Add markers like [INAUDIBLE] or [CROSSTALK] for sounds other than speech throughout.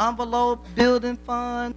envelope, building fund.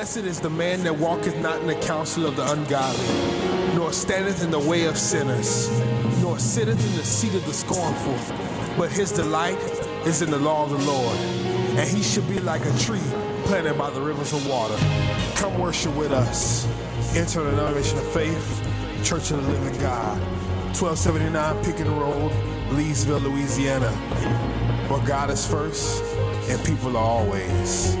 Blessed is the man that walketh not in the counsel of the ungodly, nor standeth in the way of sinners, nor sitteth in the seat of the scornful. But his delight is in the law of the Lord, and he shall be like a tree planted by the rivers of water. Come worship with us. Enter the denomination of faith, Church of the Living God, 1279 Pickens Road, Leesville, Louisiana, where God is first and people are always.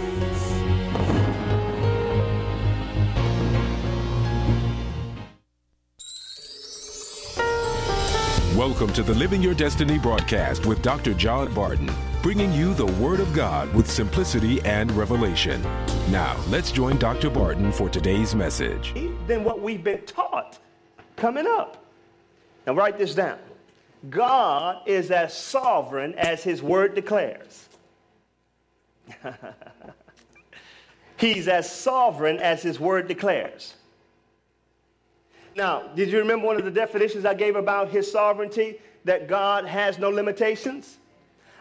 Welcome to the Living Your Destiny broadcast with Dr. John Barton, bringing you the Word of God with simplicity and revelation. Now, let's join Dr. Barton for today's message. Than what we've been taught coming up. Now, write this down God is as sovereign as His Word declares. [LAUGHS] He's as sovereign as His Word declares. Now, did you remember one of the definitions I gave about his sovereignty? That God has no limitations?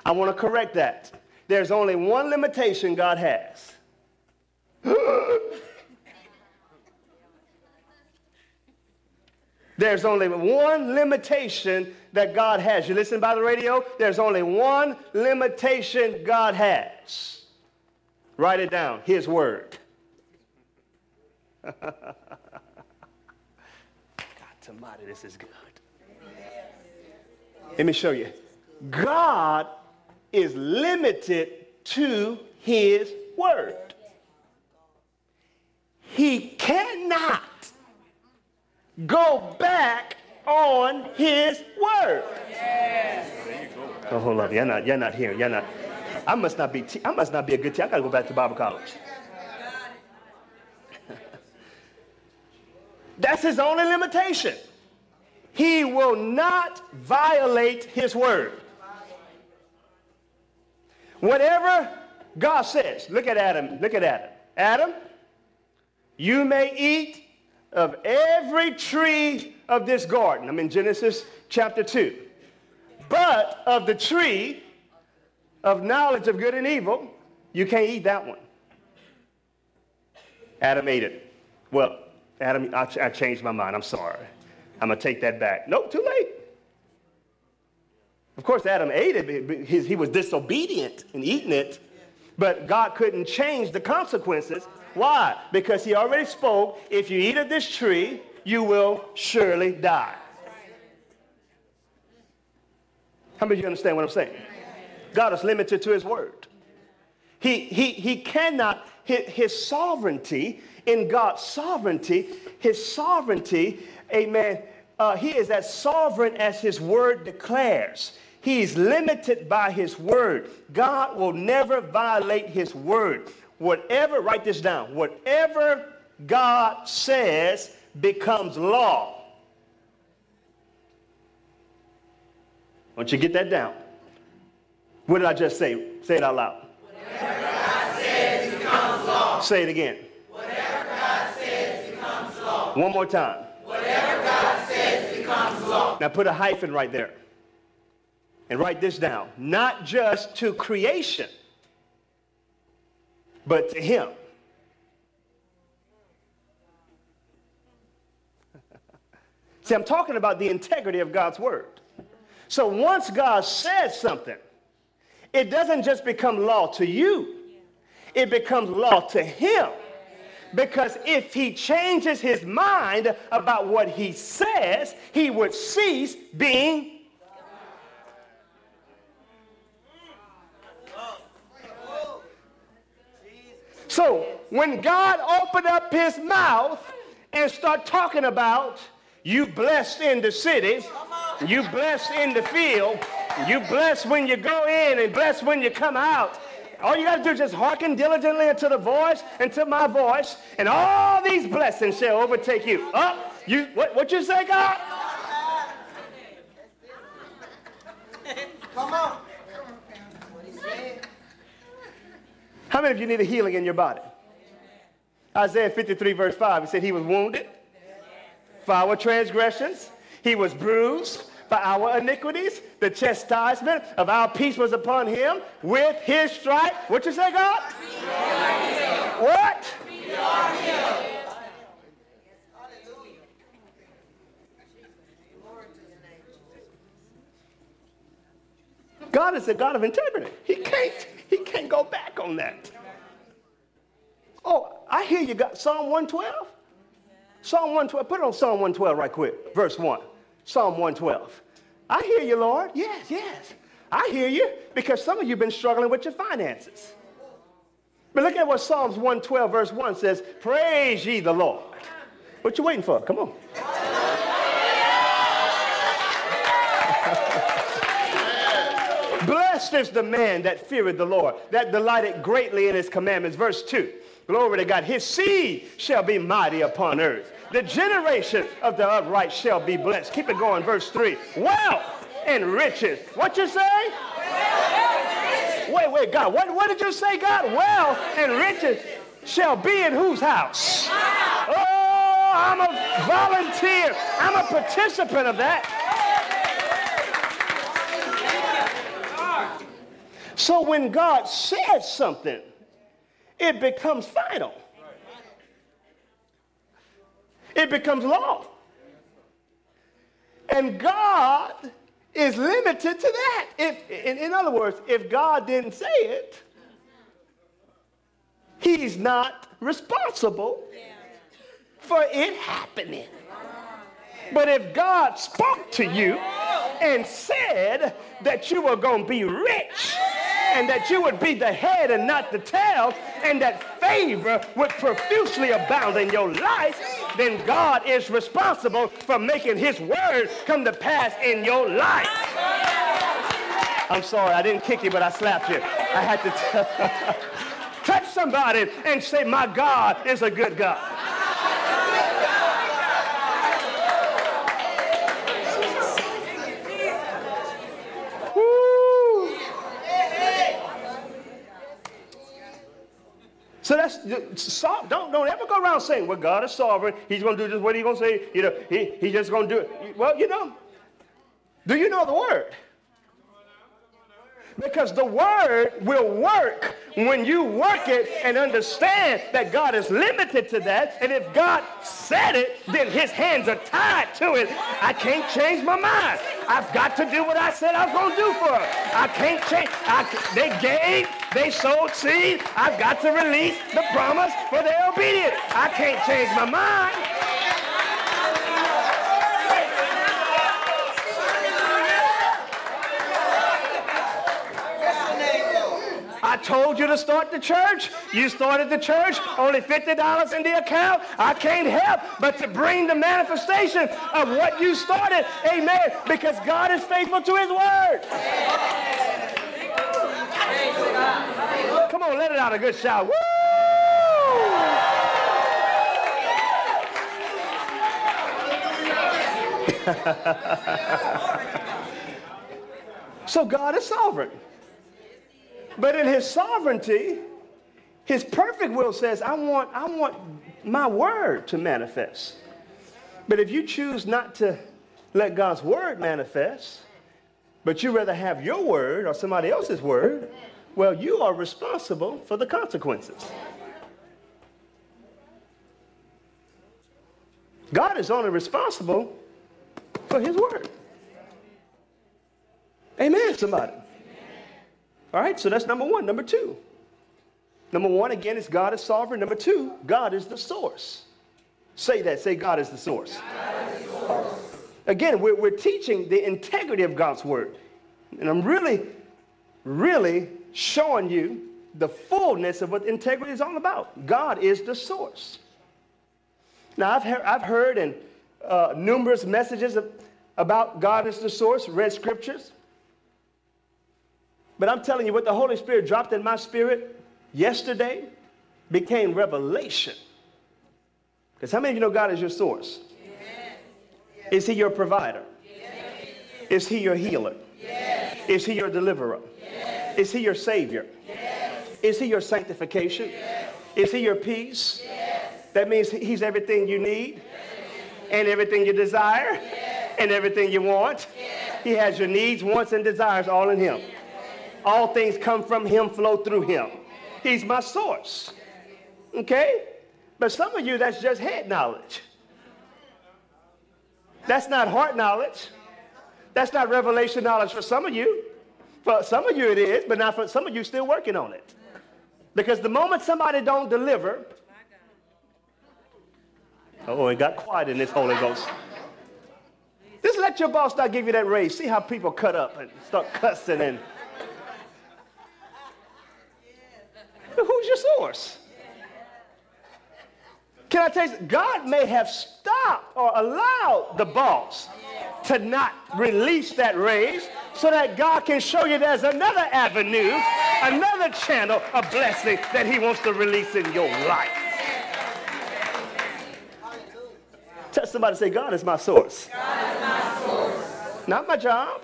I want to correct that. There's only one limitation God has. [LAUGHS] There's only one limitation that God has. You listen by the radio? There's only one limitation God has. Write it down His Word. [LAUGHS] Almighty, this is good. Let me show you. God is limited to his word. He cannot go back on his word. Oh, hold up. You're not, you're not hearing. You're not. I must not be, I must not be a good teacher. I got to go back to Bible college. That's his only limitation. He will not violate his word. Whatever God says, look at Adam, look at Adam. Adam, you may eat of every tree of this garden. I'm in Genesis chapter 2. But of the tree of knowledge of good and evil, you can't eat that one. Adam ate it. Well, Adam, I, I changed my mind. I'm sorry. I'm going to take that back. Nope, too late. Of course, Adam ate it. He was disobedient in eating it, but God couldn't change the consequences. Why? Because he already spoke if you eat of this tree, you will surely die. How many of you understand what I'm saying? God is limited to his word. He, he, he cannot, his, his sovereignty, in God's sovereignty, his sovereignty, amen, uh, he is as sovereign as his word declares. He's limited by his word. God will never violate his word. Whatever, write this down, whatever God says becomes law. Don't you get that down? What did I just say? Say it out loud. Whatever God says becomes law. Say it again. One more time. Whatever God says becomes law. Now put a hyphen right there. And write this down. Not just to creation, but to Him. [LAUGHS] See, I'm talking about the integrity of God's Word. So once God says something, it doesn't just become law to you, it becomes law to Him. Because if he changes his mind about what he says, he would cease being. So when God opened up his mouth and start talking about you blessed in the city, you blessed in the field, you blessed when you go in and blessed when you come out. All you got to do is just hearken diligently unto the voice, unto my voice, and all these blessings shall overtake you. Up, oh, you what, what you say, God? Come on. How many of you need a healing in your body? Isaiah 53, verse 5, he said, He was wounded for our transgressions, He was bruised for our iniquities. The chastisement of our peace was upon Him. With His stripe, what you say, God? What? God is a God of integrity. He can't, he can't go back on that. Oh, I hear you got Psalm 112. Psalm 112, put it on Psalm 112 right quick, verse 1. Psalm 112. I hear you, Lord. Yes, yes. I hear you because some of you have been struggling with your finances. But look at what Psalms 112, verse 1 says Praise ye the Lord. What you waiting for? Come on. [LAUGHS] Blessed is the man that feareth the Lord, that delighted greatly in his commandments. Verse 2. Glory to God. His seed shall be mighty upon earth. The generation of the upright shall be blessed. Keep it going. Verse 3. Wealth and riches. What you say? Wait, wait, God. What, what did you say, God? Wealth and riches shall be in whose house? Oh, I'm a volunteer. I'm a participant of that. So when God says something, it becomes final. It becomes law. And God is limited to that. If, in, in other words, if God didn't say it, He's not responsible for it happening. But if God spoke to you and said that you were going to be rich, and that you would be the head and not the tail, and that favor would profusely abound in your life, then God is responsible for making his word come to pass in your life. I'm sorry, I didn't kick you, but I slapped you. I had to [LAUGHS] touch somebody and say, My God is a good God. That's don't don't ever go around saying, "Well, God is sovereign. He's going to do just what He's going to say. You know, He He's just going to do it." Well, you know, do you know the word? Because the word will work when you work it and understand that God is limited to that. And if God said it, then his hands are tied to it. I can't change my mind. I've got to do what I said I was going to do for her. I can't change. I, they gave, they sowed seed. I've got to release the promise for their obedience. I can't change my mind. I told you to start the church. You started the church, only $50 in the account. I can't help but to bring the manifestation of what you started. Amen. Because God is faithful to his word. Come on, let it out a good shout. Woo! so God is sovereign. But in his sovereignty, his perfect will says, I want, I want my word to manifest. But if you choose not to let God's word manifest, but you rather have your word or somebody else's word, well, you are responsible for the consequences. God is only responsible for his word. Amen, somebody. All right, so that's number one. Number two. Number one, again, is God is sovereign. Number two, God is the source. Say that. Say, God is the source. Is the source. Again, we're, we're teaching the integrity of God's word. And I'm really, really showing you the fullness of what integrity is all about. God is the source. Now, I've heard, I've heard in uh, numerous messages of, about God as the source, read scriptures. But I'm telling you, what the Holy Spirit dropped in my spirit yesterday became revelation. Because how many of you know God is your source? Yes. Is He your provider? Yes. Is He your healer? Yes. Is He your deliverer? Is He your Savior? Yes. Is He your sanctification? Yes. Is He your peace? Yes. That means He's everything you need and everything you desire and everything you want. He has your needs, wants, and desires all in Him. All things come from Him, flow through Him. He's my source. Okay? But some of you, that's just head knowledge. That's not heart knowledge. That's not revelation knowledge for some of you. For some of you it is, but not for some of you still working on it. Because the moment somebody don't deliver, oh, it got quiet in this Holy Ghost. Just let your boss not give you that raise. See how people cut up and start cussing and who's your source? Can I tell you, God may have stopped or allowed the boss to not release that raise so that God can show you there's another avenue, another channel of blessing that he wants to release in your life. Tell somebody, say, God is my source. Is my source. Not my job.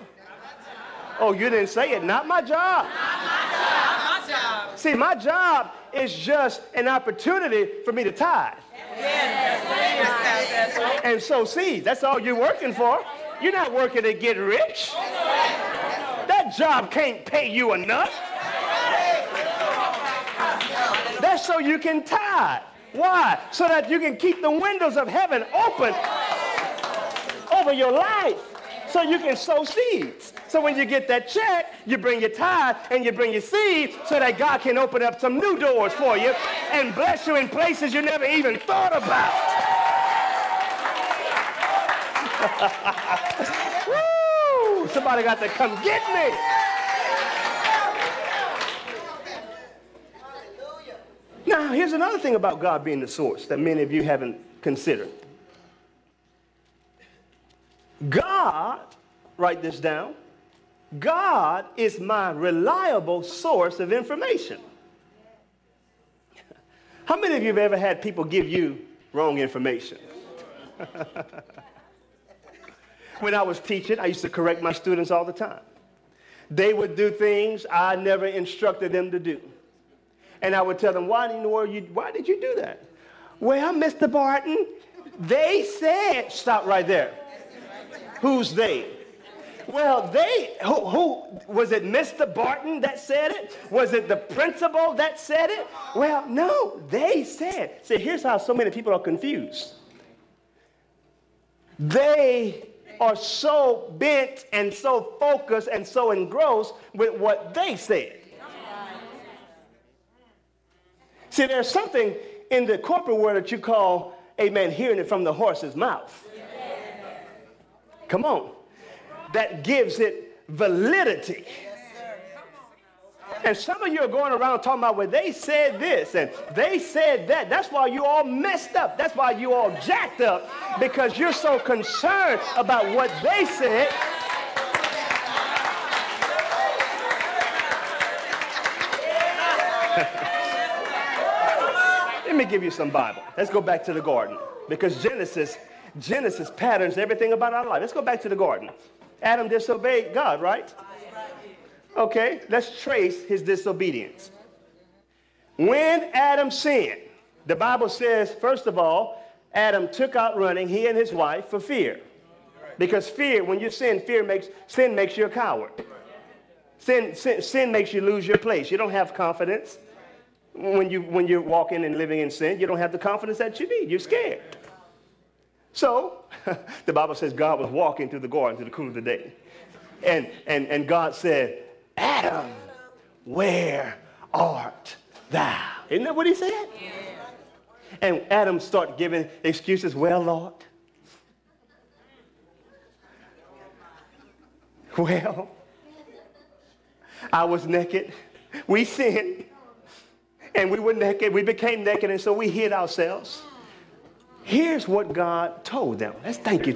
Oh, you didn't say it. Not my job. Not my job. Not my job. See, my job is just an opportunity for me to tithe. And sow seeds. That's all you're working for. You're not working to get rich. That job can't pay you enough. That's so you can tithe. Why? So that you can keep the windows of heaven open over your life so you can sow seeds. So when you get that check, you bring your tithe and you bring your seed so that God can open up some new doors for you and bless you in places you never even thought about. Woo! Somebody got to come get me. Now, here's another thing about God being the source that many of you haven't considered. God, write this down, God is my reliable source of information. How many of you have ever had people give you wrong information? [LAUGHS] when I was teaching, I used to correct my students all the time. They would do things I never instructed them to do. And I would tell them, why, in the world you, why did you do that? Well, Mr. Barton, they said, stop right there. Who's they? Well, they, who, who, was it Mr. Barton that said it? Was it the principal that said it? Well, no, they said. See, here's how so many people are confused. They are so bent and so focused and so engrossed with what they said. See, there's something in the corporate world that you call, amen, hearing it from the horse's mouth. Come on. That gives it validity. And some of you are going around talking about, well, they said this and they said that. That's why you all messed up. That's why you all jacked up because you're so concerned about what they said. [LAUGHS] Let me give you some Bible. Let's go back to the garden because Genesis Genesis patterns everything about our life. Let's go back to the garden. Adam disobeyed God, right? Okay, let's trace his disobedience. When Adam sinned, the Bible says, first of all, Adam took out running, he and his wife, for fear. Because fear, when you sin, fear makes sin makes you a coward. Sin, sin, sin makes you lose your place. You don't have confidence when you when you're walking and living in sin. You don't have the confidence that you need. You're scared. So [LAUGHS] the Bible says God was walking through the garden to the cool of the day. And, and, and God said, Adam, where art thou? Isn't that what he said? Yeah. And Adam started giving excuses. Well, Lord, well, I was naked. We sinned. And we were naked. We became naked. And so we hid ourselves. Here's what God told them. Let's thank you.